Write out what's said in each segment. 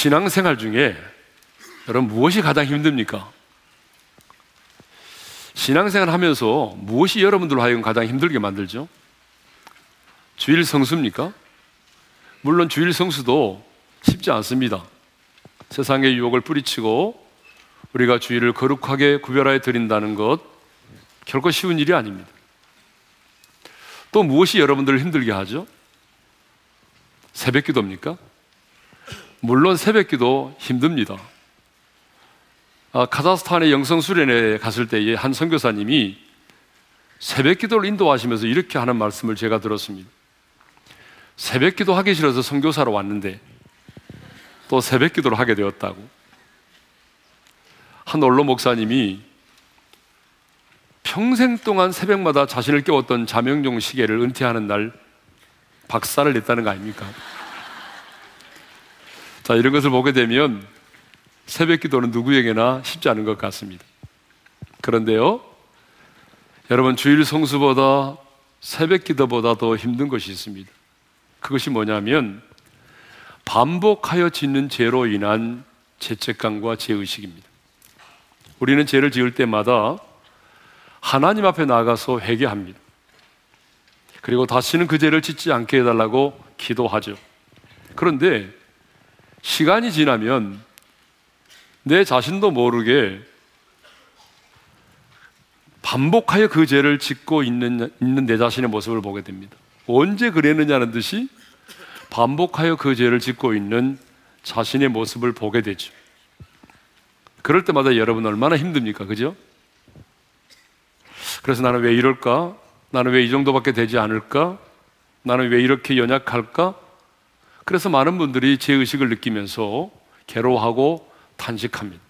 신앙생활 중에 여러분 무엇이 가장 힘듭니까? 신앙생활 하면서 무엇이 여러분들 하여금 가장 힘들게 만들죠? 주일 성수입니까? 물론 주일 성수도 쉽지 않습니다. 세상의 유혹을 뿌리치고 우리가 주일을 거룩하게 구별하여 드린다는 것 결코 쉬운 일이 아닙니다. 또 무엇이 여러분들을 힘들게 하죠? 새벽 기도입니까? 물론 새벽 기도 힘듭니다. 아, 카자흐스탄의 영성 수련회에 갔을 때에 한 선교사님이 새벽 기도를 인도하시면서 이렇게 하는 말씀을 제가 들었습니다. 새벽 기도 하기 싫어서 선교사로 왔는데 또 새벽 기도를 하게 되었다고. 한 원로 목사님이 평생 동안 새벽마다 자신을 깨웠던 자명종 시계를 은퇴하는 날 박살을 냈다는 거 아닙니까? 자, 이런 것을 보게 되면 새벽 기도는 누구에게나 쉽지 않은 것 같습니다. 그런데요, 여러분, 주일 성수보다 새벽 기도보다 더 힘든 것이 있습니다. 그것이 뭐냐면, 반복하여 짓는 죄로 인한 죄책감과 죄의식입니다. 우리는 죄를 지을 때마다 하나님 앞에 나가서 회개합니다. 그리고 다시는 그 죄를 짓지 않게 해달라고 기도하죠. 그런데 시간이 지나면 내 자신도 모르게 반복하여 그 죄를 짓고 있는, 있는 내 자신의 모습을 보게 됩니다. 언제 그랬느냐는 듯이 반복하여 그 죄를 짓고 있는 자신의 모습을 보게 되죠. 그럴 때마다 여러분 얼마나 힘듭니까? 그죠? 그래서 나는 왜 이럴까? 나는 왜 이 정도밖에 되지 않을까? 나는 왜 이렇게 연약할까? 그래서 많은 분들이 죄의식을 느끼면서 괴로워하고 탄식합니다.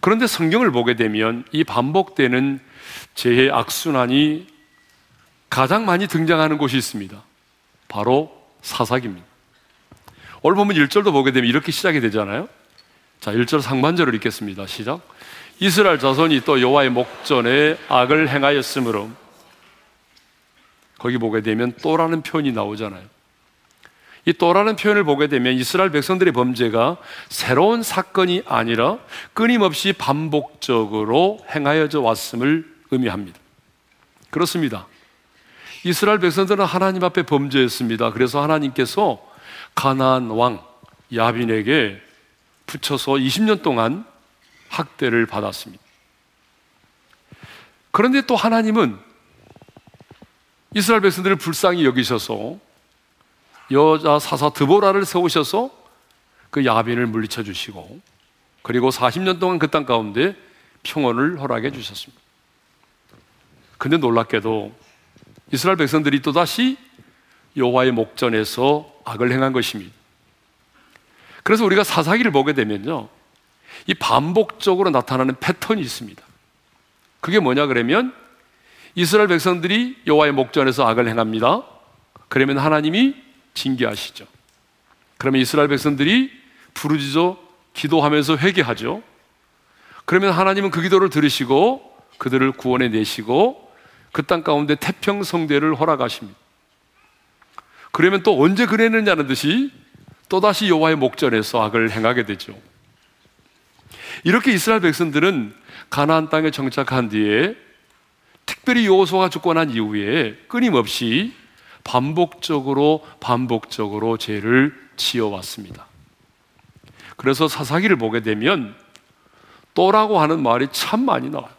그런데 성경을 보게 되면 이 반복되는 죄의 악순환이 가장 많이 등장하는 곳이 있습니다. 바로 사사기입니다. 오늘 보면 1절도 보게 되면 이렇게 시작이 되잖아요. 자, 1절 상반절을 읽겠습니다. 시작. 이스라엘 자손이 또 여호와의 목전에 악을 행하였으므로 거기 보게 되면 또라는 표현이 나오잖아요. 이 또라는 표현을 보게 되면 이스라엘 백성들의 범죄가 새로운 사건이 아니라 끊임없이 반복적으로 행하여져 왔음을 의미합니다. 그렇습니다. 이스라엘 백성들은 하나님 앞에 범죄했습니다. 그래서 하나님께서 가나안 왕 야빈에게 붙여서 20년 동안 학대를 받았습니다. 그런데 또 하나님은 이스라엘 백성들을 불쌍히 여기셔서 여자 사사 드보라를 세우셔서 그 야빈을 물리쳐 주시고 그리고 40년 동안 그 땅 가운데 평온을 허락해 주셨습니다. 근데 놀랍게도 이스라엘 백성들이 또다시 여호와의 목전에서 악을 행한 것입니다. 그래서 우리가 사사기를 보게 되면요. 이 반복적으로 나타나는 패턴이 있습니다. 그게 뭐냐 그러면 이스라엘 백성들이 여호와의 목전에서 악을 행합니다. 그러면 하나님이 징계하시죠. 그러면 이스라엘 백성들이 부르짖어 기도하면서 회개하죠. 그러면 하나님은 그 기도를 들으시고 그들을 구원해 내시고 그 땅 가운데 태평성대를 허락하십니다. 그러면 또 언제 그랬느냐는 듯이 또다시 여호와의 목전에서 악을 행하게 되죠. 이렇게 이스라엘 백성들은 가나안 땅에 정착한 뒤에 특별히 여호수아가 난 이후에 끊임없이 반복적으로 반복적으로 죄를 지어왔습니다. 그래서 사사기를 보게 되면 또라고 하는 말이 참 많이 나와요.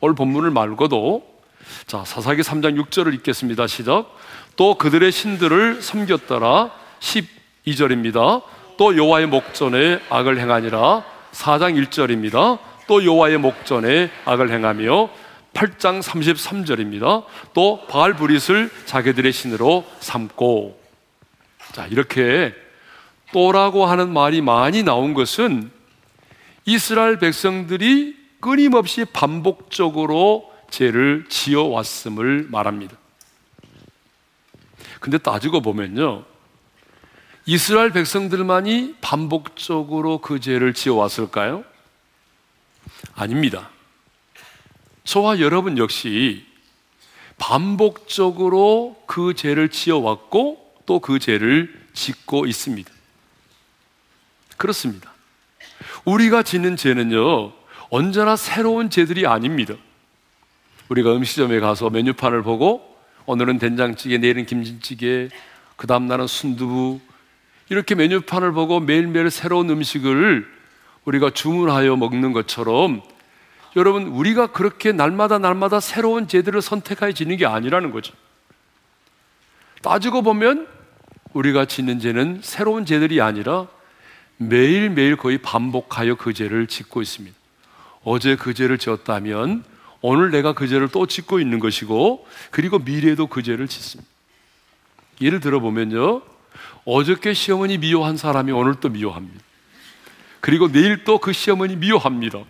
오늘 본문을 말고도 자, 사사기 3장 6절을 읽겠습니다. 시작. 또 그들의 신들을 섬겼더라. 12절입니다. 또 여호와의 목전에 악을 행하니라. 4장 1절입니다. 또 여호와의 목전에 악을 행하며 8장 33절입니다. 또 바알 브릿을 자기들의 신으로 삼고 자, 이렇게 또라고 하는 말이 많이 나온 것은 이스라엘 백성들이 끊임없이 반복적으로 죄를 지어 왔음을 말합니다. 근데 따지고 보면요. 이스라엘 백성들만이 반복적으로 그 죄를 지어 왔을까요? 아닙니다. 저와 여러분 역시 반복적으로 그 죄를 지어왔고 또 그 죄를 짓고 있습니다. 그렇습니다. 우리가 짓는 죄는요, 언제나 새로운 죄들이 아닙니다. 우리가 음식점에 가서 메뉴판을 보고 오늘은 된장찌개, 내일은 김치찌개, 그 다음날은 순두부 이렇게 메뉴판을 보고 매일매일 새로운 음식을 우리가 주문하여 먹는 것처럼 여러분 우리가 그렇게 날마다 날마다 새로운 제들을 선택하여 지는 게 아니라는 거죠. 따지고 보면 우리가 짓는 죄는 새로운 죄들이 아니라 매일매일 거의 반복하여 그 죄를 짓고 있습니다. 어제 그 죄를 지었다면 오늘 내가 그 죄를 또 짓고 있는 것이고 그리고 미래에도 그 죄를 짓습니다. 예를 들어 보면요. 어저께 시어머니 미워한 사람이 오늘 또 미워합니다. 그리고 내일 또 그 시어머니 미워합니다.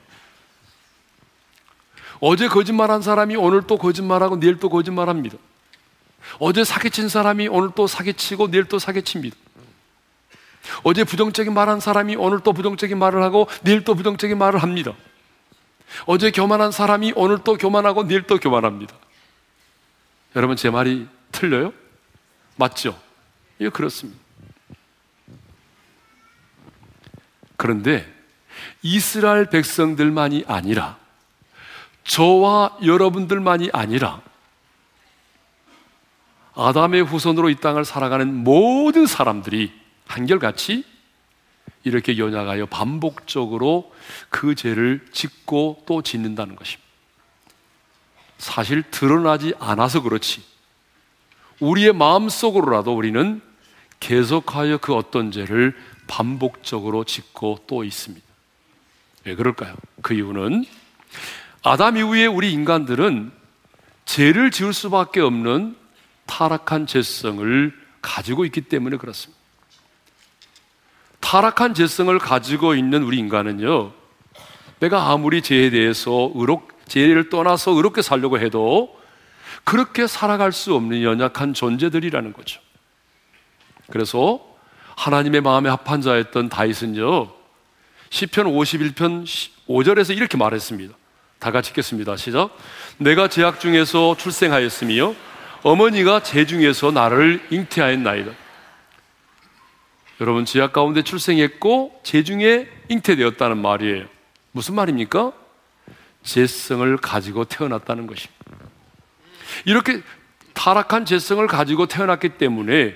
어제 거짓말한 사람이 오늘 또 거짓말하고 내일 또 거짓말합니다. 어제 사기친 사람이 오늘 또 사기치고 내일 또 사기칩니다. 어제 부정적인 말한 사람이 오늘 또 부정적인 말을 하고 내일 또 부정적인 말을 합니다. 어제 교만한 사람이 오늘 또 교만하고 내일 또 교만합니다. 여러분 제 말이 틀려요? 맞죠? 이거 그렇습니다. 그런데 이스라엘 백성들만이 아니라 저와 여러분들만이 아니라 아담의 후손으로 이 땅을 살아가는 모든 사람들이 한결같이 이렇게 연약하여 반복적으로 그 죄를 짓고 또 짓는다는 것입니다. 사실 드러나지 않아서 그렇지. 우리의 마음 속으로라도 우리는 계속하여 그 어떤 죄를 반복적으로 짓고 또 있습니다. 왜 그럴까요? 그 이유는 아담 이후에 우리 인간들은 죄를 지을 수밖에 없는 타락한 죄성을 가지고 있기 때문에 그렇습니다. 타락한 죄성을 가지고 있는 우리 인간은요, 내가 아무리 죄에 대해서 의롭, 죄를 떠나서 의롭게 살려고 해도 그렇게 살아갈 수 없는 연약한 존재들이라는 거죠. 그래서 하나님의 마음에 합한 자였던 다윗은요, 시편 51편 5절에서 이렇게 말했습니다. 다 같이 읽겠습니다. 시작. 내가 제약 중에서 출생하였으며 어머니가 제 중에서 나를 잉태하였나이다. 여러분 제약 가운데 출생했고 제 중에 잉태되었다는 말이에요. 무슨 말입니까? 재성을 가지고 태어났다는 것입니다. 이렇게 타락한 재성을 가지고 태어났기 때문에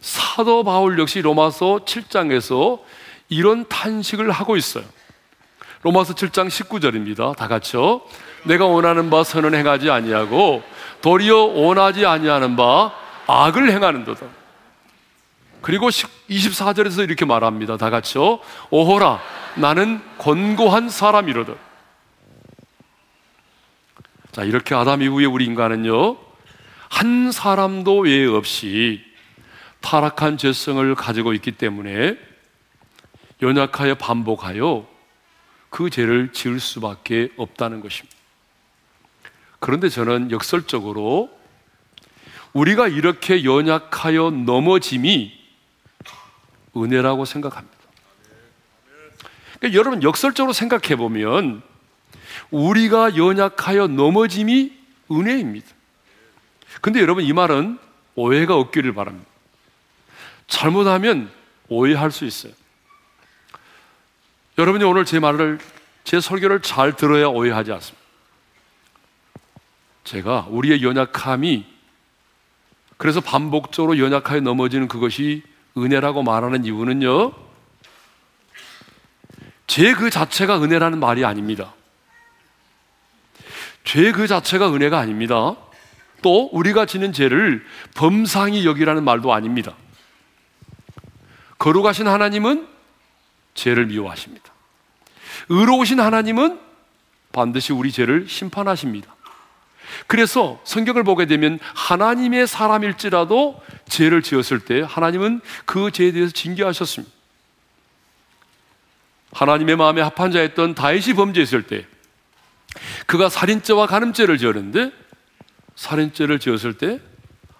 사도 바울 역시 로마서 7장에서 이런 탄식을 하고 있어요. 로마서 7장 19절입니다. 다 같이요. 내가 원하는 바 선은 행하지 아니하고 도리어 원하지 아니하는 바 악을 행하는도다. 그리고 24절에서 이렇게 말합니다. 다 같이요. 오호라 나는 권고한 사람이로다. 자, 이렇게 아담 이후에 우리 인간은요. 한 사람도 외에 없이 타락한 죄성을 가지고 있기 때문에 연약하여 반복하여 그 죄를 지을 수밖에 없다는 것입니다. 그런데 저는 역설적으로 우리가 이렇게 연약하여 넘어짐이 은혜라고 생각합니다. 그러니까 여러분 역설적으로 생각해 보면 우리가 연약하여 넘어짐이 은혜입니다. 근데 여러분 이 말은 오해가 없기를 바랍니다. 잘못하면 오해할 수 있어요. 여러분이 오늘 제 말을, 제 설교를 잘 들어야 오해하지 않습니다. 제가 우리의 연약함이 그래서 반복적으로 연약하게 넘어지는 그것이 은혜라고 말하는 이유는요, 죄 그 자체가 은혜라는 말이 아닙니다. 죄 그 자체가 은혜가 아닙니다. 또 우리가 지는 죄를 범상이 여기라는 말도 아닙니다. 거룩하신 하나님은 죄를 미워하십니다. 의로우신 하나님은 반드시 우리 죄를 심판하십니다. 그래서 성경을 보게 되면 하나님의 사람일지라도 죄를 지었을 때 하나님은 그 죄에 대해서 징계하셨습니다. 하나님의 마음에 합한 자였던 다윗이 범죄했을 때 그가 살인죄와 간음죄를 지었는데 살인죄를 지었을 때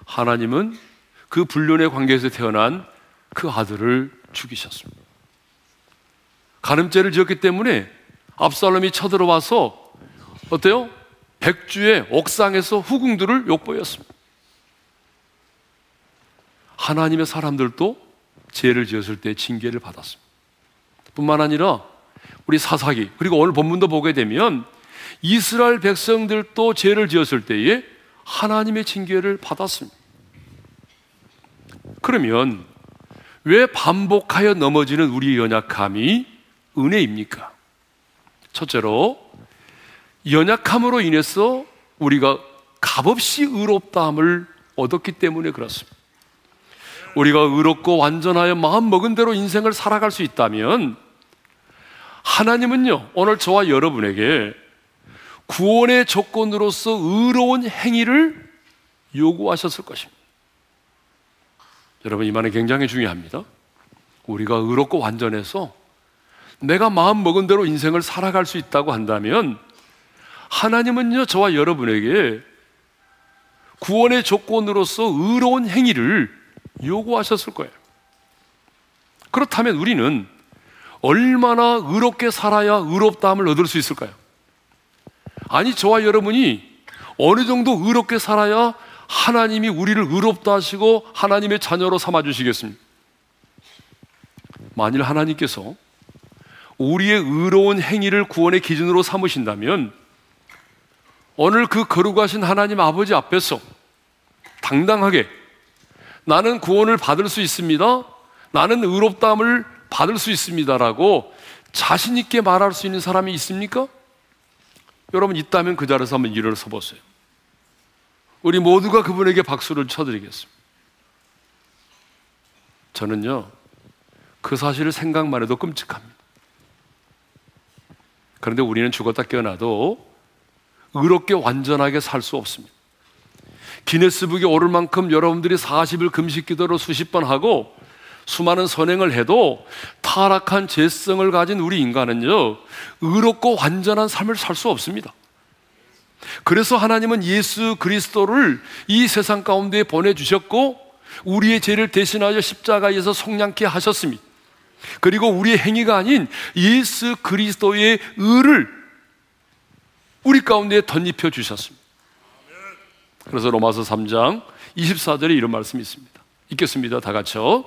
하나님은 그 불륜의 관계에서 태어난 그 아들을 죽이셨습니다. 간음죄를 지었기 때문에 압살롬이 쳐들어와서 어때요? 백주의 옥상에서 후궁들을 욕보였습니다. 하나님의 사람들도 죄를 지었을 때 징계를 받았습니다. 뿐만 아니라 우리 사사기 그리고 오늘 본문도 보게 되면 이스라엘 백성들도 죄를 지었을 때에 하나님의 징계를 받았습니다. 그러면 왜 반복하여 넘어지는 우리의 연약함이 은혜입니까? 첫째로 연약함으로 인해서 우리가 값없이 의롭다함을 얻었기 때문에 그렇습니다. 우리가 의롭고 완전하여 마음 먹은 대로 인생을 살아갈 수 있다면 하나님은요, 오늘 저와 여러분에게 구원의 조건으로서 의로운 행위를 요구하셨을 것입니다. 여러분, 이 말은 굉장히 중요합니다. 우리가 의롭고 완전해서 내가 마음 먹은 대로 인생을 살아갈 수 있다고 한다면 하나님은요, 저와 여러분에게 구원의 조건으로서 의로운 행위를 요구하셨을 거예요. 그렇다면 우리는 얼마나 의롭게 살아야 의롭다함을 얻을 수 있을까요? 아니, 저와 여러분이 어느 정도 의롭게 살아야 하나님이 우리를 의롭다 하시고 하나님의 자녀로 삼아 주시겠습니까? 만일 하나님께서 우리의 의로운 행위를 구원의 기준으로 삼으신다면 오늘 그 거룩하신 하나님 아버지 앞에서 당당하게 나는 구원을 받을 수 있습니다. 나는 의롭다함을 받을 수 있습니다라고 자신 있게 말할 수 있는 사람이 있습니까? 여러분 있다면 그 자리에서 한번 일어서 보세요. 우리 모두가 그분에게 박수를 쳐드리겠습니다. 저는요, 그 사실을 생각만 해도 끔찍합니다. 그런데 우리는 죽었다 깨어나도 의롭게 완전하게 살 수 없습니다. 기네스북에 오를 만큼 여러분들이 40일 금식 기도를 수십 번 하고 수많은 선행을 해도 타락한 죄성을 가진 우리 인간은요, 의롭고 완전한 삶을 살 수 없습니다. 그래서 하나님은 예수 그리스도를 이 세상 가운데 보내주셨고, 우리의 죄를 대신하여 십자가에서 속량케 하셨습니다. 그리고 우리의 행위가 아닌 예수 그리스도의 의를 우리 가운데 덧입혀 주셨습니다. 그래서 로마서 3장 24절에 이런 말씀이 있습니다. 읽겠습니다. 다 같이요.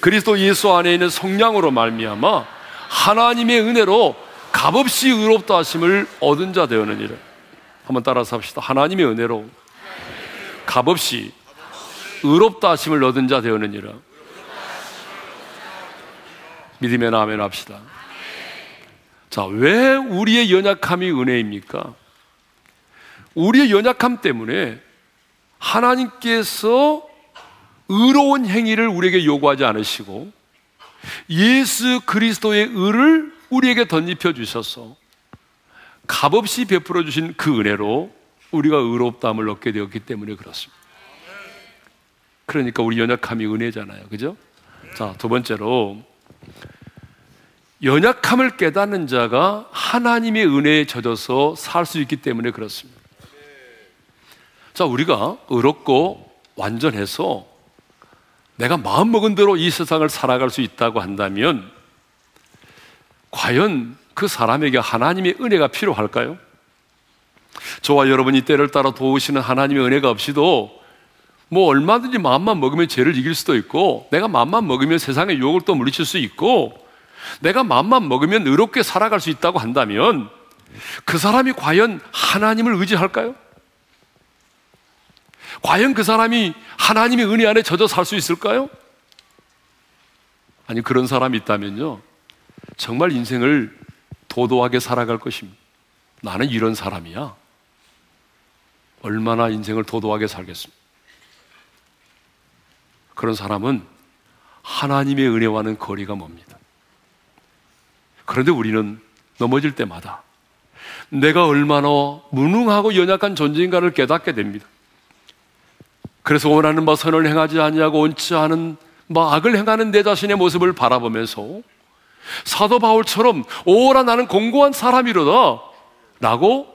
그리스도 예수 안에 있는 성량으로 말미암아 하나님의 은혜로 값없이 의롭다 하심을 얻은 자 되었느니라. 한번 따라서 합시다. 하나님의 은혜로 값없이 의롭다 하심을 얻은 자 되었느니라. 믿으면 아멘 합시다. 자, 왜 우리의 연약함이 은혜입니까? 우리의 연약함 때문에 하나님께서 의로운 행위를 우리에게 요구하지 않으시고 예수 그리스도의 의를 우리에게 덧입혀 주셔서 값없이 베풀어 주신 그 은혜로 우리가 의롭다함을 얻게 되었기 때문에 그렇습니다. 그러니까 우리 연약함이 은혜잖아요. 그죠? 자, 두 번째로 연약함을 깨닫는 자가 하나님의 은혜에 젖어서 살 수 있기 때문에 그렇습니다. 자, 우리가 의롭고 완전해서 내가 마음먹은 대로 이 세상을 살아갈 수 있다고 한다면 과연 그 사람에게 하나님의 은혜가 필요할까요? 저와 여러분이 때를 따라 도우시는 하나님의 은혜가 없이도 뭐 얼마든지 마음만 먹으면 죄를 이길 수도 있고 내가 마음만 먹으면 세상의 유혹을 또 물리칠 수 있고 내가 마음만 먹으면 의롭게 살아갈 수 있다고 한다면 그 사람이 과연 하나님을 의지할까요? 과연 그 사람이 하나님의 은혜 안에 젖어 살 수 있을까요? 아니, 그런 사람이 있다면요. 정말 인생을 도도하게 살아갈 것입니다. 나는 이런 사람이야. 얼마나 인생을 도도하게 살겠습니까? 그런 사람은 하나님의 은혜와는 거리가 멉니다. 그런데 우리는 넘어질 때마다 내가 얼마나 무능하고 연약한 존재인가를 깨닫게 됩니다. 그래서 원하는 바 선을 행하지 아니하고 원치 않은 바 악을 행하는 내 자신의 모습을 바라보면서 사도 바울처럼 오라 나는 공고한 사람이로다 라고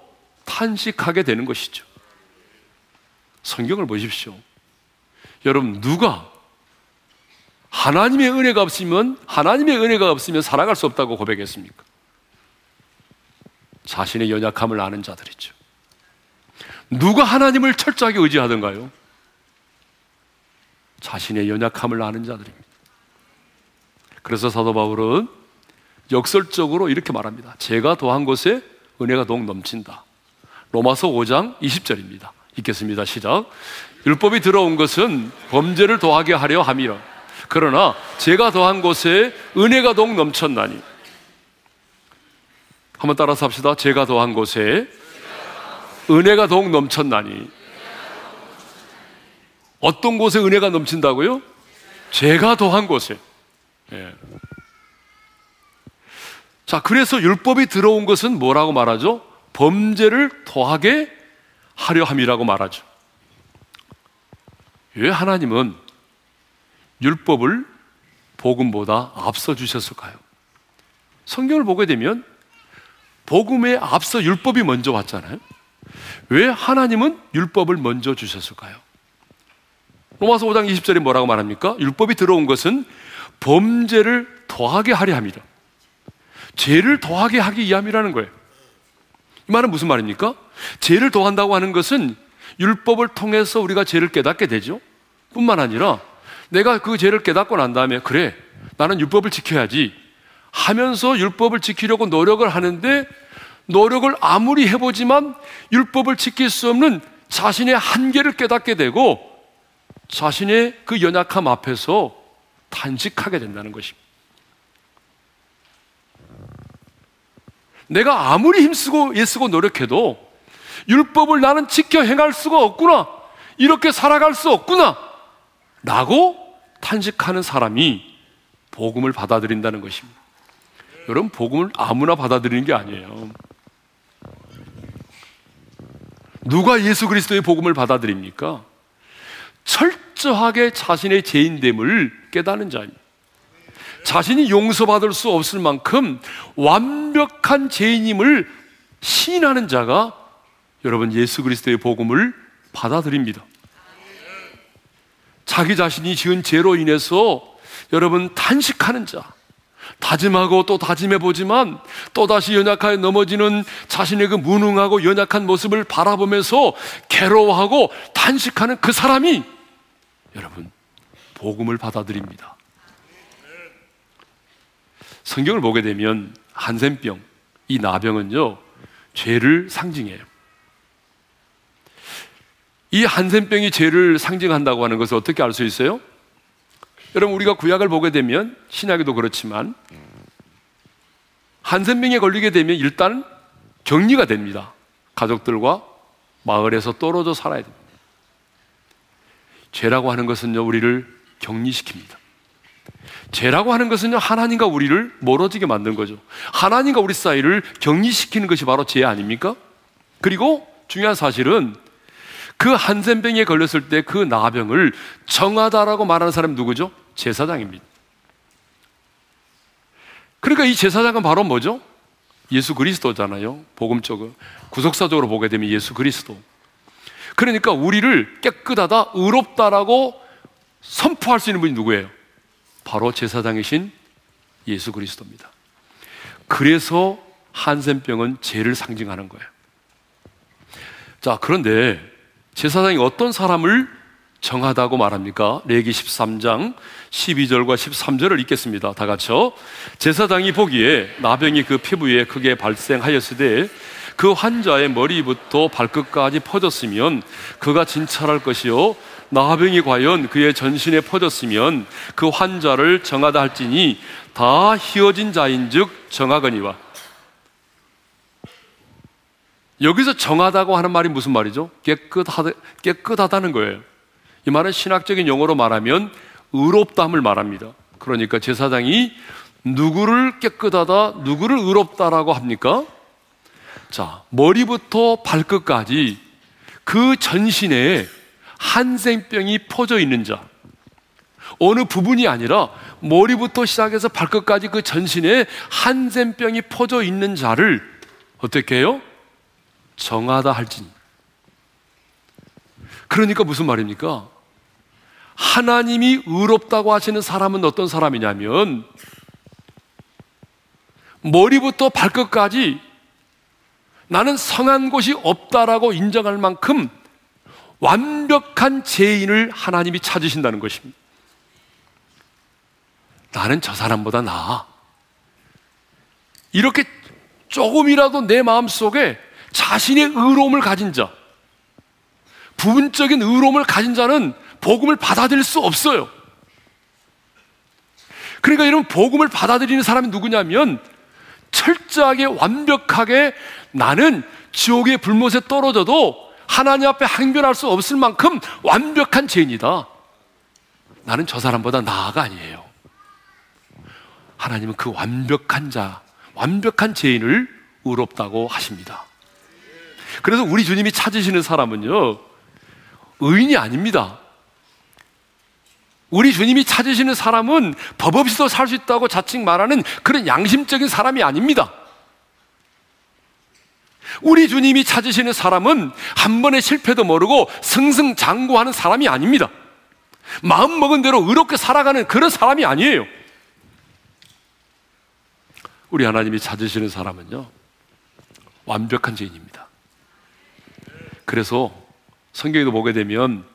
탄식하게 되는 것이죠. 성경을 보십시오. 여러분 누가 하나님의 은혜가 없으면 하나님의 은혜가 없으면 살아갈 수 없다고 고백했습니까? 자신의 연약함을 아는 자들이죠. 누가 하나님을 철저하게 의지하던가요? 자신의 연약함을 아는 자들입니다. 그래서 사도 바울은 역설적으로 이렇게 말합니다. 제가 더한 곳에 은혜가 더욱 넘친다. 로마서 5장 20절입니다. 읽겠습니다. 시작. 율법이 들어온 것은 범죄를 더하게 하려 함이라. 그러나 제가 더한 곳에 은혜가 더욱 넘쳤나니. 한번 따라서 합시다. 제가 더한 곳에 은혜가 더욱 넘쳤나니. 어떤 곳에 은혜가 넘친다고요? 제가 더한 곳에. 예. 자, 그래서 율법이 들어온 것은 뭐라고 말하죠? 범죄를 더하게 하려 함이라고 말하죠. 왜 하나님은 율법을 복음보다 앞서 주셨을까요? 성경을 보게 되면 복음에 앞서 율법이 먼저 왔잖아요. 왜 하나님은 율법을 먼저 주셨을까요? 로마서 5장 20절에 뭐라고 말합니까? 율법이 들어온 것은 범죄를 더하게 하려 합니다. 죄를 더하게 하기 위함이라는 거예요. 이 말은 무슨 말입니까? 죄를 더한다고 하는 것은 율법을 통해서 우리가 죄를 깨닫게 되죠. 뿐만 아니라 내가 그 죄를 깨닫고 난 다음에 그래 나는 율법을 지켜야지 하면서 율법을 지키려고 노력을 하는데 노력을 아무리 해보지만 율법을 지킬 수 없는 자신의 한계를 깨닫게 되고 자신의 그 연약함 앞에서 단식하게 된다는 것입니다. 내가 아무리 힘쓰고 애쓰고 노력해도 율법을 나는 지켜 행할 수가 없구나. 이렇게 살아갈 수 없구나. 라고 탄식하는 사람이 복음을 받아들인다는 것입니다. 여러분, 복음을 아무나 받아들이는 게 아니에요. 누가 예수 그리스도의 복음을 받아들입니까? 철저하게 자신의 죄인됨을 깨닫는 자입니다. 자신이 용서받을 수 없을 만큼 완벽한 죄인임을 시인하는 자가 여러분 예수 그리스도의 복음을 받아들입니다. 자기 자신이 지은 죄로 인해서 여러분 탄식하는 자, 다짐하고 또 다짐해 보지만 또다시 연약하게 넘어지는 자신의 그 무능하고 연약한 모습을 바라보면서 괴로워하고 탄식하는 그 사람이 여러분 복음을 받아들입니다. 성경을 보게 되면 한센병, 이 나병은요, 죄를 상징해요. 이 한센병이 죄를 상징한다고 하는 것을 어떻게 알 수 있어요? 여러분, 우리가 구약을 보게 되면, 신약에도 그렇지만, 한센병에 걸리게 되면 일단 격리가 됩니다. 가족들과 마을에서 떨어져 살아야 됩니다. 죄라고 하는 것은요, 우리를 격리시킵니다. 죄라고 하는 것은요, 하나님과 우리를 멀어지게 만든 거죠. 하나님과 우리 사이를 격리시키는 것이 바로 죄 아닙니까? 그리고 중요한 사실은 그 한센병에 걸렸을 때 그 나병을 정하다라고 말하는 사람이 누구죠? 제사장입니다. 그러니까 이 제사장은 바로 뭐죠? 예수 그리스도잖아요. 복음적으로. 구속사적으로 보게 되면 예수 그리스도. 그러니까 우리를 깨끗하다, 의롭다라고 선포할 수 있는 분이 누구예요? 바로 제사장이신 예수 그리스도입니다. 그래서 한센병은 죄를 상징하는 거예요. 자, 그런데 제사장이 어떤 사람을 정하다고 말합니까? 레기 13장 12절과 13절을 읽겠습니다. 다 같이요. 제사장이 보기에 나병이 그 피부에 크게 발생하였으되 그 환자의 머리부터 발끝까지 퍼졌으면 그가 진찰할 것이요 나병이 과연 그의 전신에 퍼졌으면 그 환자를 정하다 할지니 다 희어진 자인즉 정하거니와 여기서 정하다고 하는 말이 무슨 말이죠? 깨끗하다, 깨끗하다는 거예요. 이 말은 신학적인 용어로 말하면 의롭담을 말합니다. 그러니까 제사장이 누구를 깨끗하다, 누구를 의롭다라고 합니까? 자, 머리부터 발끝까지 그 전신에 한생병이 퍼져 있는 자. 어느 부분이 아니라 머리부터 시작해서 발끝까지 그 전신에 한센병이 퍼져 있는 자를 어떻게 해요? 정하다 할지니. 그러니까 무슨 말입니까? 하나님이 의롭다고 하시는 사람은 어떤 사람이냐면 머리부터 발끝까지 나는 성한 곳이 없다라고 인정할 만큼 완벽한 죄인을 하나님이 찾으신다는 것입니다. 나는 저 사람보다 나아. 이렇게 조금이라도 내 마음 속에 자신의 의로움을 가진 자, 부분적인 의로움을 가진 자는 복음을 받아들일 수 없어요. 그러니까 이런 복음을 받아들이는 사람이 누구냐면 철저하게 완벽하게 나는 지옥의 불못에 떨어져도 하나님 앞에 항변할 수 없을 만큼 완벽한 죄인이다. 나는 저 사람보다 나아가 아니에요. 하나님은 그 완벽한 자, 완벽한 죄인을 의롭다고 하십니다. 그래서 우리 주님이 찾으시는 사람은요, 의인이 아닙니다. 우리 주님이 찾으시는 사람은 법 없이도 살 수 있다고 자칭 말하는 그런 양심적인 사람이 아닙니다. 우리 주님이 찾으시는 사람은 한 번의 실패도 모르고 승승장구하는 사람이 아닙니다. 마음 먹은 대로 의롭게 살아가는 그런 사람이 아니에요. 우리 하나님이 찾으시는 사람은요, 완벽한 죄인입니다. 그래서 성경에도 보게 되면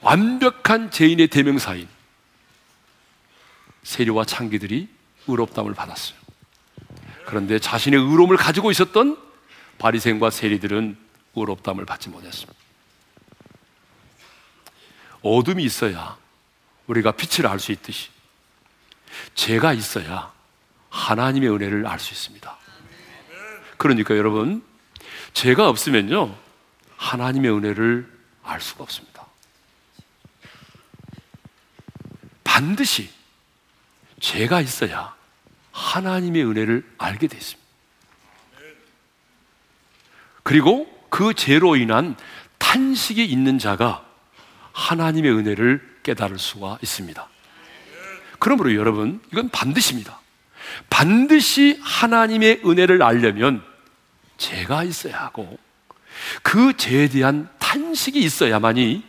완벽한 죄인의 대명사인 세리와 창기들이 의롭담을 받았어요. 그런데 자신의 의로움을 가지고 있었던 바리새인과 세리들은 의롭담을 받지 못했습니다. 어둠이 있어야 우리가 빛을 알 수 있듯이 죄가 있어야 하나님의 은혜를 알 수 있습니다. 그러니까 여러분, 죄가 없으면요, 하나님의 은혜를 알 수가 없습니다. 반드시 죄가 있어야 하나님의 은혜를 알게 됐습니다. 그리고 그 죄로 인한 탄식이 있는 자가 하나님의 은혜를 깨달을 수가 있습니다. 그러므로 여러분, 이건 반드시입니다. 반드시 하나님의 은혜를 알려면 죄가 있어야 하고 그 죄에 대한 탄식이 있어야만이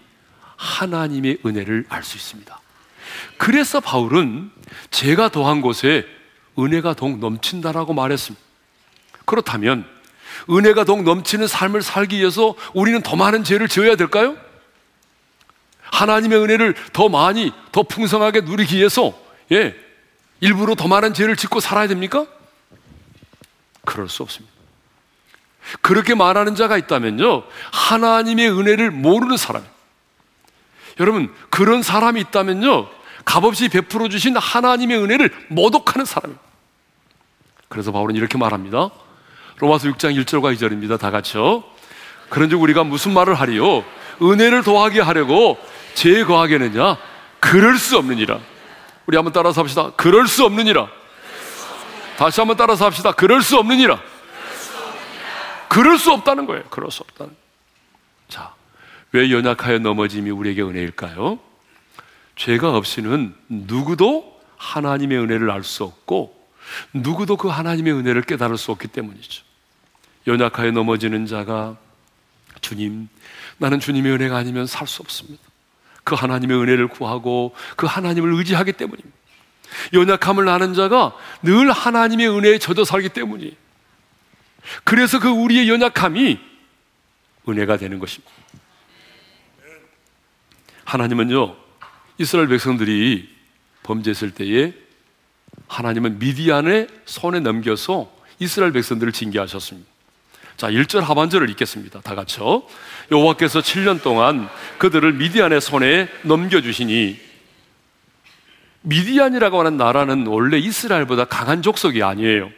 하나님의 은혜를 알 수 있습니다. 그래서 바울은 죄가 더한 곳에 은혜가 더욱 넘친다라고 말했습니다. 그렇다면 은혜가 더욱 넘치는 삶을 살기 위해서 우리는 더 많은 죄를 지어야 될까요? 하나님의 은혜를 더 많이, 더 풍성하게 누리기 위해서, 예, 일부러 더 많은 죄를 짓고 살아야 됩니까? 그럴 수 없습니다. 그렇게 말하는 자가 있다면요, 하나님의 은혜를 모르는 사람. 여러분, 그런 사람이 있다면요, 값없이 베풀어 주신 하나님의 은혜를 모독하는 사람입니다. 그래서 바울은 이렇게 말합니다. 로마서 6장 1절과 2절입니다. 다 같이요. 그런즉 우리가 무슨 말을 하리요? 은혜를 더하게 하려고 죄 거하게느냐? 그럴 수 없느니라. 우리 한번 따라서 합시다. 그럴 수 없느니라. 다시 한번 따라서 합시다. 그럴 수 없느니라. 그럴 수 없다는 거예요. 그럴 수 없다는. 자, 왜 연약하여 넘어짐이 우리에게 은혜일까요? 죄가 없이는 누구도 하나님의 은혜를 알 수 없고 누구도 그 하나님의 은혜를 깨달을 수 없기 때문이죠. 연약하여 넘어지는 자가 주님, 나는 주님의 은혜가 아니면 살 수 없습니다. 그 하나님의 은혜를 구하고 그 하나님을 의지하기 때문입니다. 연약함을 아는 자가 늘 하나님의 은혜에 젖어 살기 때문이에요. 그래서 그 우리의 연약함이 은혜가 되는 것입니다. 하나님은요, 이스라엘 백성들이 범죄했을 때에 하나님은 미디안의 손에 넘겨서 이스라엘 백성들을 징계하셨습니다. 자, 1절 하반절을 읽겠습니다. 다 같이요. 여호와께서 7년 동안 그들을 미디안의 손에 넘겨 주시니 미디안이라고 하는 나라는 원래 이스라엘보다 강한 족속이 아니에요.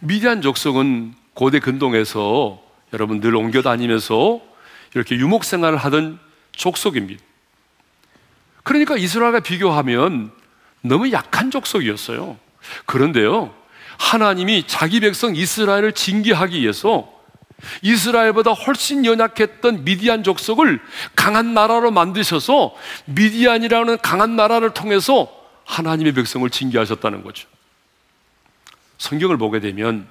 미디안 족속은 고대 근동에서 여러분 늘 옮겨 다니면서 이렇게 유목 생활을 하던 족속입니다. 그러니까 이스라엘과 비교하면 너무 약한 족속이었어요. 그런데요, 하나님이 자기 백성 이스라엘을 징계하기 위해서 이스라엘보다 훨씬 연약했던 미디안 족속을 강한 나라로 만드셔서 미디안이라는 강한 나라를 통해서 하나님의 백성을 징계하셨다는 거죠. 성경을 보게 되면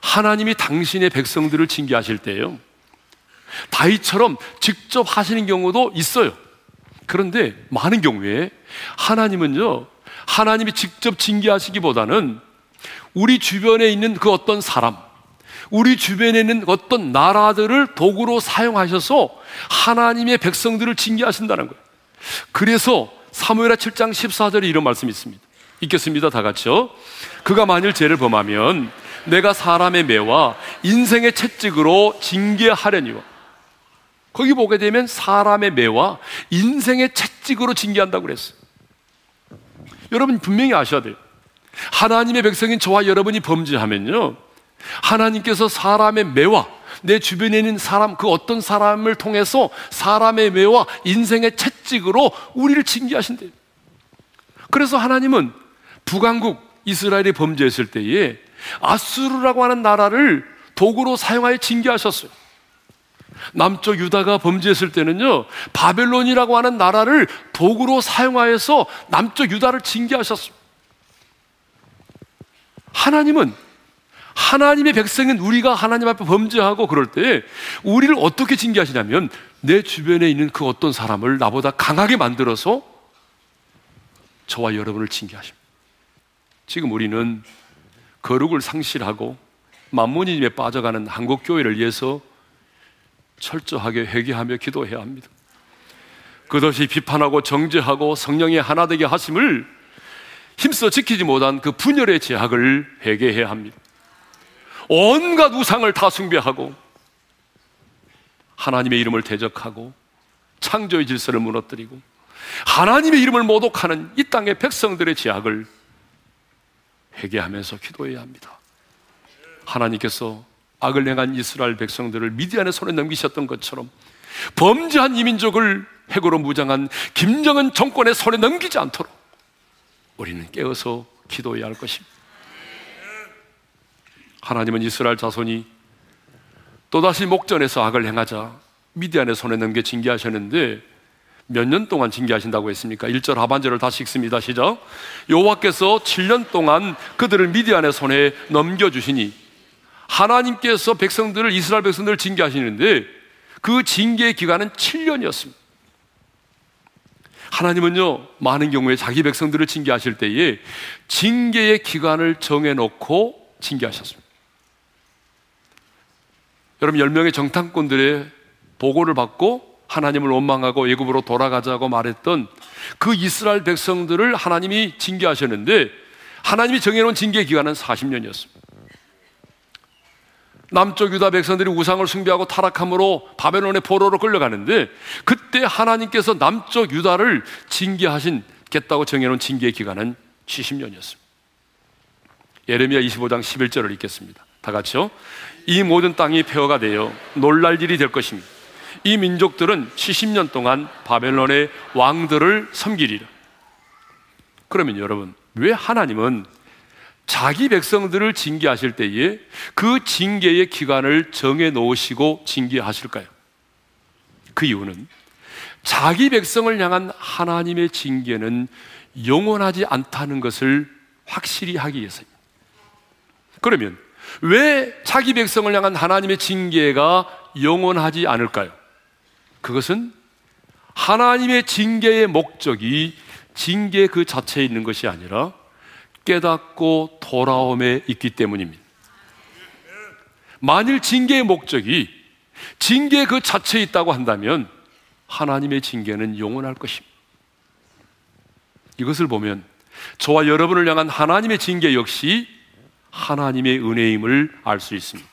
하나님이 당신의 백성들을 징계하실 때요. 다윗처럼 직접 하시는 경우도 있어요. 그런데 많은 경우에 하나님은요, 하나님이 직접 징계하시기보다는 우리 주변에 있는 그 어떤 사람, 우리 주변에 있는 어떤 나라들을 도구로 사용하셔서 하나님의 백성들을 징계하신다는 거예요. 그래서 사무엘하 7장 14절에 이런 말씀이 있습니다. 읽겠습니다. 다 같이요. 그가 만일 죄를 범하면 내가 사람의 매와 인생의 채찍으로 징계하려니와 거기 보게 되면 사람의 매와 인생의 채찍으로 징계한다고 그랬어요. 여러분 분명히 아셔야 돼요. 하나님의 백성인 저와 여러분이 범죄하면요. 하나님께서 사람의 매와 내 주변에 있는 사람, 그 어떤 사람을 통해서 사람의 매와 인생의 채찍으로 우리를 징계하신대요. 그래서 하나님은 북왕국 이스라엘이 범죄했을 때에 아수르라고 하는 나라를 도구로 사용하여 징계하셨어요. 남쪽 유다가 범죄했을 때는요, 바벨론이라고 하는 나라를 도구로 사용하여서 남쪽 유다를 징계하셨습니다. 하나님은 하나님의 백성인 우리가 하나님 앞에 범죄하고 그럴 때 우리를 어떻게 징계하시냐면 내 주변에 있는 그 어떤 사람을 나보다 강하게 만들어서 저와 여러분을 징계하십니다. 지금 우리는 거룩을 상실하고 만문이에 빠져가는 한국 교회를 위해서 철저하게 회개하며 기도해야 합니다. 그것이 비판하고 정죄하고 성령의 하나 되게 하심을 힘써 지키지 못한 그 분열의 제약을 회개해야 합니다. 온갖 우상을 다 숭배하고 하나님의 이름을 대적하고 창조의 질서를 무너뜨리고 하나님의 이름을 모독하는 이 땅의 백성들의 제약을 회개하면서 기도해야 합니다. 하나님께서 악을 행한 이스라엘 백성들을 미디안의 손에 넘기셨던 것처럼 범죄한 이민족을 핵으로 무장한 김정은 정권의 손에 넘기지 않도록 우리는 깨어서 기도해야 할 것입니다. 하나님은 이스라엘 자손이 또다시 목전에서 악을 행하자 미디안의 손에 넘겨 징계하셨는데 몇 년 동안 징계하신다고 했습니까? 1절 하반절을 다시 읽습니다. 시작. 여호와께서 7년 동안 그들을 미디안의 손에 넘겨 주시니 하나님께서 백성들을 이스라엘 백성들을 징계하시는데 그 징계의 기간은 7년이었습니다. 하나님은요, 많은 경우에 자기 백성들을 징계하실 때에 징계의 기간을 정해놓고 징계하셨습니다. 여러분, 10명의 정탐꾼들의 보고를 받고 하나님을 원망하고 예굽으로 돌아가자고 말했던 그 이스라엘 백성들을 하나님이 징계하셨는데 하나님이 정해놓은 징계 기간은 40년이었습니다. 남쪽 유다 백성들이 우상을 숭배하고 타락함으로 바벨론의 포로로 끌려가는데 그때 하나님께서 남쪽 유다를 징계하신 겠다고 정해놓은 징계 기간은 70년이었습니다. 예레미야 25장 11절을 읽겠습니다. 다 같이요. 이 모든 땅이 폐허가 되어 놀랄 일이 될 것입니다. 이 민족들은 70년 동안 바벨론의 왕들을 섬기리라. 그러면 여러분, 왜 하나님은 자기 백성들을 징계하실 때에 그 징계의 기간을 정해 놓으시고 징계하실까요? 그 이유는 자기 백성을 향한 하나님의 징계는 영원하지 않다는 것을 확실히 하기 위해서입니다. 그러면 왜 자기 백성을 향한 하나님의 징계가 영원하지 않을까요? 그것은 하나님의 징계의 목적이 징계 그 자체에 있는 것이 아니라 깨닫고 돌아옴에 있기 때문입니다. 만일 징계의 목적이 징계 그 자체에 있다고 한다면 하나님의 징계는 영원할 것입니다. 이것을 보면 저와 여러분을 향한 하나님의 징계 역시 하나님의 은혜임을 알 수 있습니다.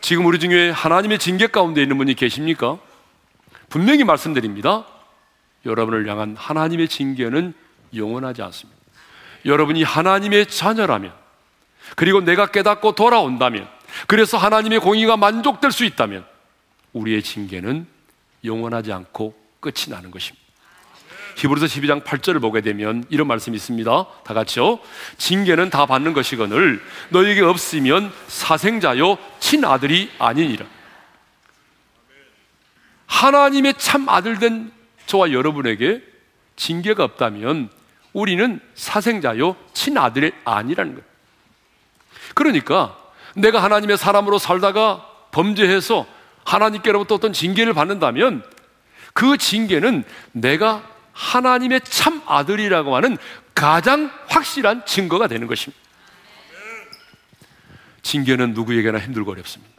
지금 우리 중에 하나님의 징계 가운데 있는 분이 계십니까? 분명히 말씀드립니다. 여러분을 향한 하나님의 징계는 영원하지 않습니다. 여러분이 하나님의 자녀라면, 그리고 내가 깨닫고 돌아온다면, 그래서 하나님의 공의가 만족될 수 있다면, 우리의 징계는 영원하지 않고 끝이 나는 것입니다. 히브리서 12장 8절을 보게 되면 이런 말씀이 있습니다. 다 같이요. 징계는 다 받는 것이거늘 너에게 없으면 사생자요 친아들이 아니니라. 하나님의 참 아들 된 저와 여러분에게 징계가 없다면 우리는 사생자요 친아들이 아니라는 거예요. 그러니까 내가 하나님의 사람으로 살다가 범죄해서 하나님께로부터 어떤 징계를 받는다면 그 징계는 내가 하나님의 참 아들이라고 하는 가장 확실한 증거가 되는 것입니다. 징계는 누구에게나 힘들고 어렵습니다.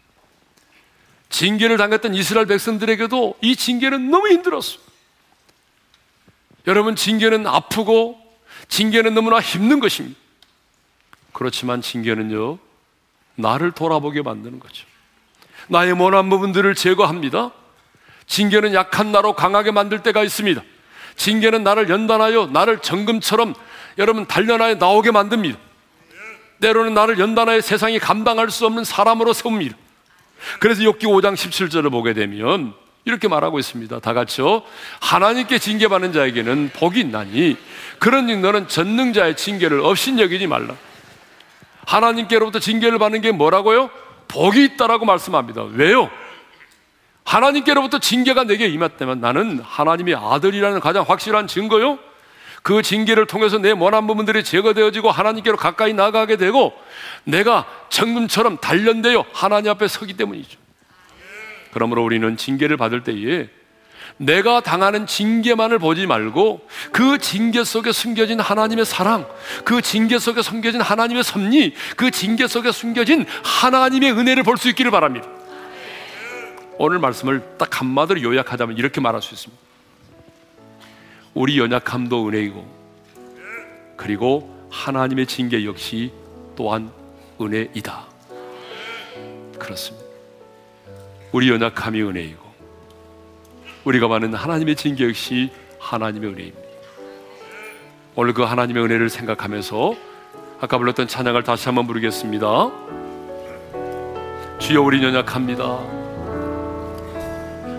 징계를 당했던 이스라엘 백성들에게도 이 징계는 너무 힘들었어. 여러분, 징계는 아프고 징계는 너무나 힘든 것입니다. 그렇지만 징계는요, 나를 돌아보게 만드는 거죠. 나의 모난 부분들을 제거합니다. 징계는 약한 나로 강하게 만들 때가 있습니다. 징계는 나를 연단하여 나를 정금처럼 여러분 단련하여 나오게 만듭니다. 때로는 나를 연단하여 세상이 감당할 수 없는 사람으로 세웁니다. 그래서 욥기 5장 17절을 보게 되면 이렇게 말하고 있습니다. 다 같이요. 하나님께 징계받는 자에게는 복이 있나니 그런즉 너는 전능자의 징계를 없인 여기지 말라. 하나님께로부터 징계를 받는 게 뭐라고요? 복이 있다라고 말씀합니다. 왜요? 하나님께로부터 징계가 내게 임했다면 나는 하나님의 아들이라는 가장 확실한 증거요. 그 징계를 통해서 내 원한 부분들이 제거되어지고 하나님께로 가까이 나가게 되고 내가 정금처럼 단련되어 하나님 앞에 서기 때문이죠. 그러므로 우리는 징계를 받을 때에 내가 당하는 징계만을 보지 말고 그 징계 속에 숨겨진 하나님의 사랑, 그 징계 속에 숨겨진 하나님의 섭리, 그 징계 속에 숨겨진 하나님의 은혜를 볼 수 있기를 바랍니다. 오늘 말씀을 딱 한마디로 요약하자면 이렇게 말할 수 있습니다. 우리 연약함도 은혜이고, 그리고 하나님의 징계 역시 또한 은혜이다. 그렇습니다. 우리 연약함이 은혜이고, 우리가 받는 하나님의 징계 역시 하나님의 은혜입니다. 오늘 그 하나님의 은혜를 생각하면서 아까 불렀던 찬양을 다시 한번 부르겠습니다. 주여 우리 연약합니다.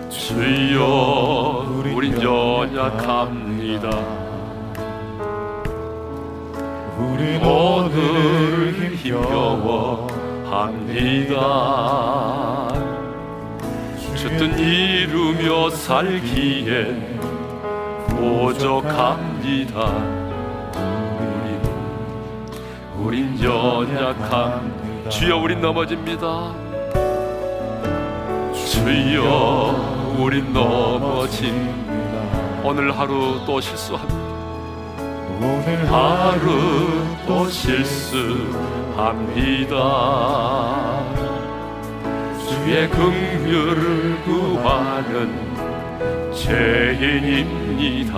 주여 우리 연약합니다. 우린 오늘 힘겨워합니다. 주뜻 이루며 살기에 부족합니다. 우린, 우린 연약함 주여 우린 넘어집니다. 주여 우린 넘어진 오늘 하루 또 실수합니다. 오늘 하루 또 실수합니다. 주의 긍휼을 구하는 죄인입니다.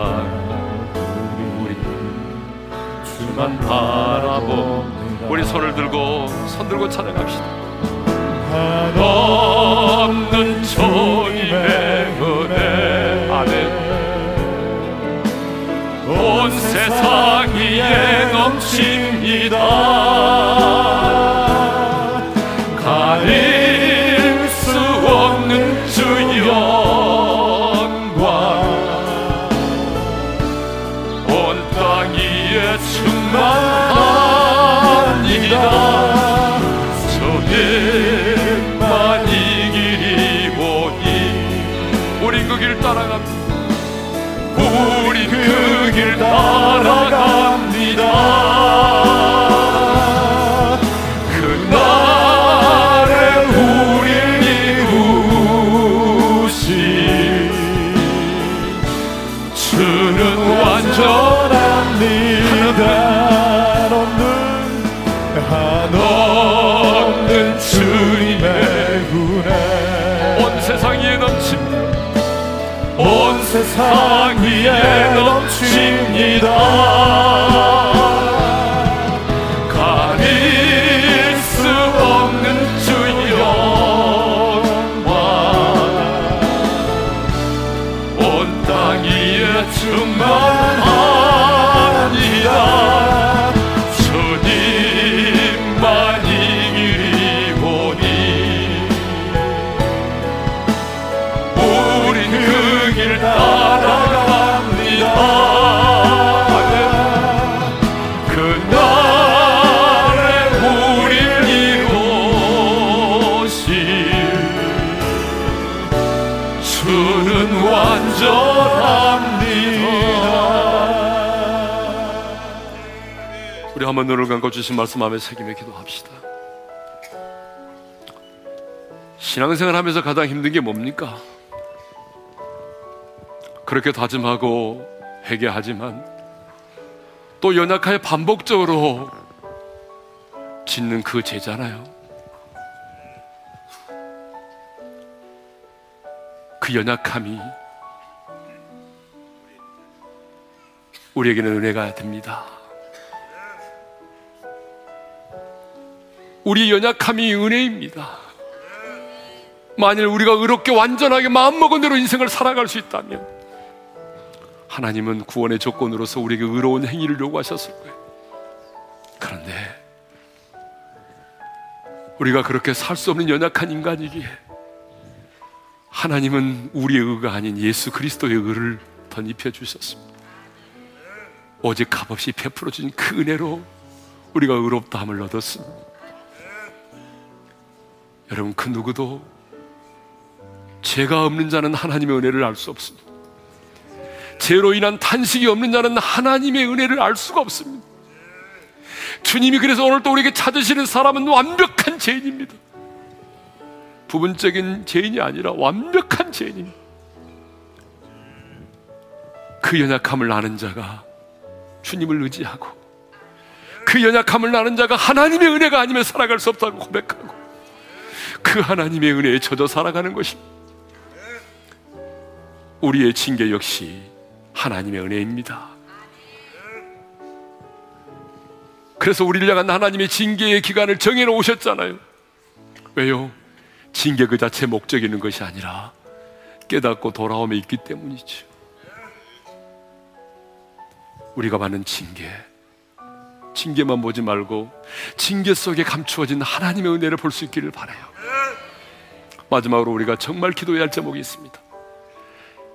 우리 주만 바라보 우리 손을 들고 손 들고 찬양합시다. 없는 주님의 은혜 아멘. 온 세상 위에 넘칩니다. 우린 그길 따라갑니다. 세상 땅 위에 넘칩니다. 주는 완전합니다. 우리 한번 눈을 감고 주신 말씀 앞에 새김에 기도합시다. 신앙생활 하면서 가장 힘든 게 뭡니까? 그렇게 다짐하고 회개하지만 또 연약하여 반복적으로 짓는 그 죄잖아요. 그 연약함이 우리에게는 은혜가 됩니다. 우리 연약함이 은혜입니다. 만일 우리가 의롭게 완전하게 마음먹은 대로 인생을 살아갈 수 있다면 하나님은 구원의 조건으로서 우리에게 의로운 행위를 요구하셨을 거예요. 그런데 우리가 그렇게 살 수 없는 연약한 인간이기에 하나님은 우리의 의가 아닌 예수 그리스도의 의를 덧입혀 주셨습니다. 오직 값없이 베풀어 주신 그 은혜로 우리가 의롭다함을 얻었습니다. 여러분 그 누구도 죄가 없는 자는 하나님의 은혜를 알 수 없습니다. 죄로 인한 탄식이 없는 자는 하나님의 은혜를 알 수가 없습니다. 주님이 그래서 오늘 또 우리에게 찾으시는 사람은 완벽한 죄인입니다. 부분적인 죄인이 아니라 완벽한 죄인입니다. 그 연약함을 아는 자가 주님을 의지하고 그 연약함을 아는 자가 하나님의 은혜가 아니면 살아갈 수 없다고 고백하고 그 하나님의 은혜에 젖어 살아가는 것입니다. 우리의 징계 역시 하나님의 은혜입니다. 그래서 우리를 향한 하나님의 징계의 기간을 정해 놓으셨잖아요. 왜요? 징계 그 자체 목적이 있는 것이 아니라 깨닫고 돌아옴에 있기 때문이죠. 우리가 받는 징계, 징계만 보지 말고 징계 속에 감추어진 하나님의 은혜를 볼 수 있기를 바라요. 마지막으로 우리가 정말 기도해야 할 제목이 있습니다.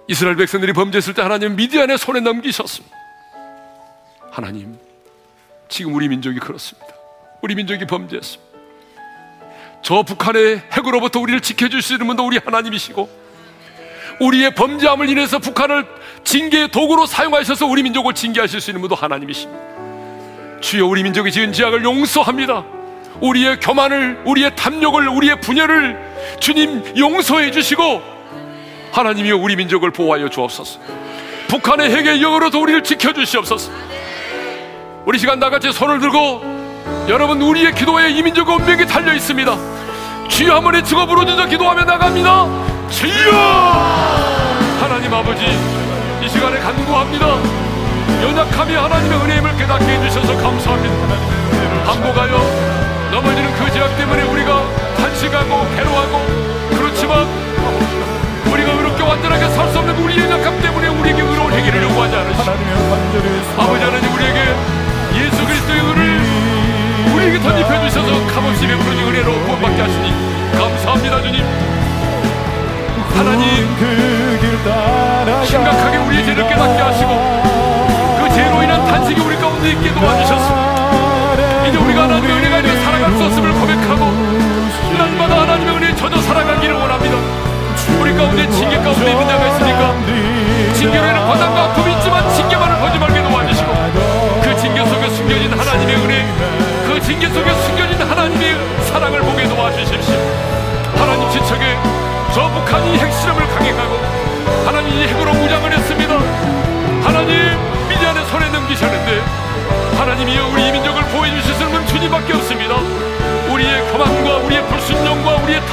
이스라엘 백성들이 범죄했을 때 하나님 미디안의 손에 넘기셨습니다. 하나님, 지금 우리 민족이 그렇습니다. 우리 민족이 범죄했습니다. 저 북한의 핵으로부터 우리를 지켜주시는 분도 우리 하나님이시고 우리의 범죄함을 인해서 북한을 징계의 도구로 사용하셔서 우리 민족을 징계하실 수 있는 분도 하나님이십니다. 주여 우리 민족이 지은 지악을 용서합니다. 우리의 교만을, 우리의 탐욕을, 우리의 분열을 주님 용서해 주시고 하나님이여 우리 민족을 보호하여 주옵소서. 북한의 핵의 영으로도 우리를 지켜 주시옵소서. 우리 시간 나같이 손을 들고 여러분 우리의 기도에 이민족 운명이 달려 있습니다. 주여 한번 외치고 부르짖어 기도하며 나갑니다. 주여 하나님 아버지 이 시간에 간구합니다. 연약함이 하나님의 은혜임을 깨닫게 해주셔서 감사합니다. 항복하여 넘어지는 그 죄악 때문에 우리가 탄식하고 괴로워하고 그렇지만 우리가 의롭게 완전하게 살 수 없는 우리의 연약함 때문에 우리에게 의로운 행위를 요구하지 않으시고 아버지 하나님 우리에게 예수 그리스도의 의를 우리에게 덧입혀 주셔서 값없이 베푸는 은혜로 구원받게 하시니 감사합니다 주님. 하나님 심각하게 우리의 죄를 깨닫게 하시고 그 죄로 인한 탄식이 우리 가운데 있게 도와주셨습니다. 이제 우리가 하나님의 은혜가 있는 살아갈 수 없음을 고백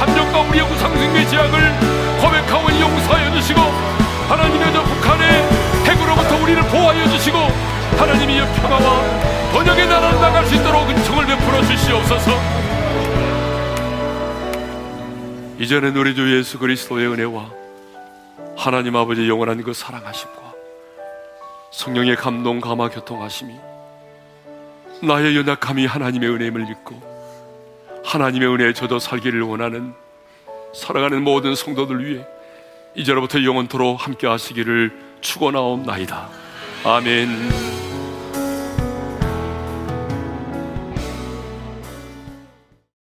불순종과 우리의 우상숭배 지향을 고백하고 용서하여 주시고 하나님의 저 북한의 핵으로부터 우리를 보호하여 주시고 하나님이여 평화와 번영의 나라를 나갈 수 있도록 은총을 베풀어 주시옵소서. 이전에 우리 주 예수 그리스도의 은혜와 하나님 아버지 영원한 그 사랑하심과 성령의 감동 감화 교통하심이 나의 연약함이 하나님의 은혜임을 믿고 하나님의 은혜에 젖어 살기를 원하는 살아가는 모든 성도들 위해 이제로부터 영원토록 함께 하시기를 축원하옵나이다. 아멘.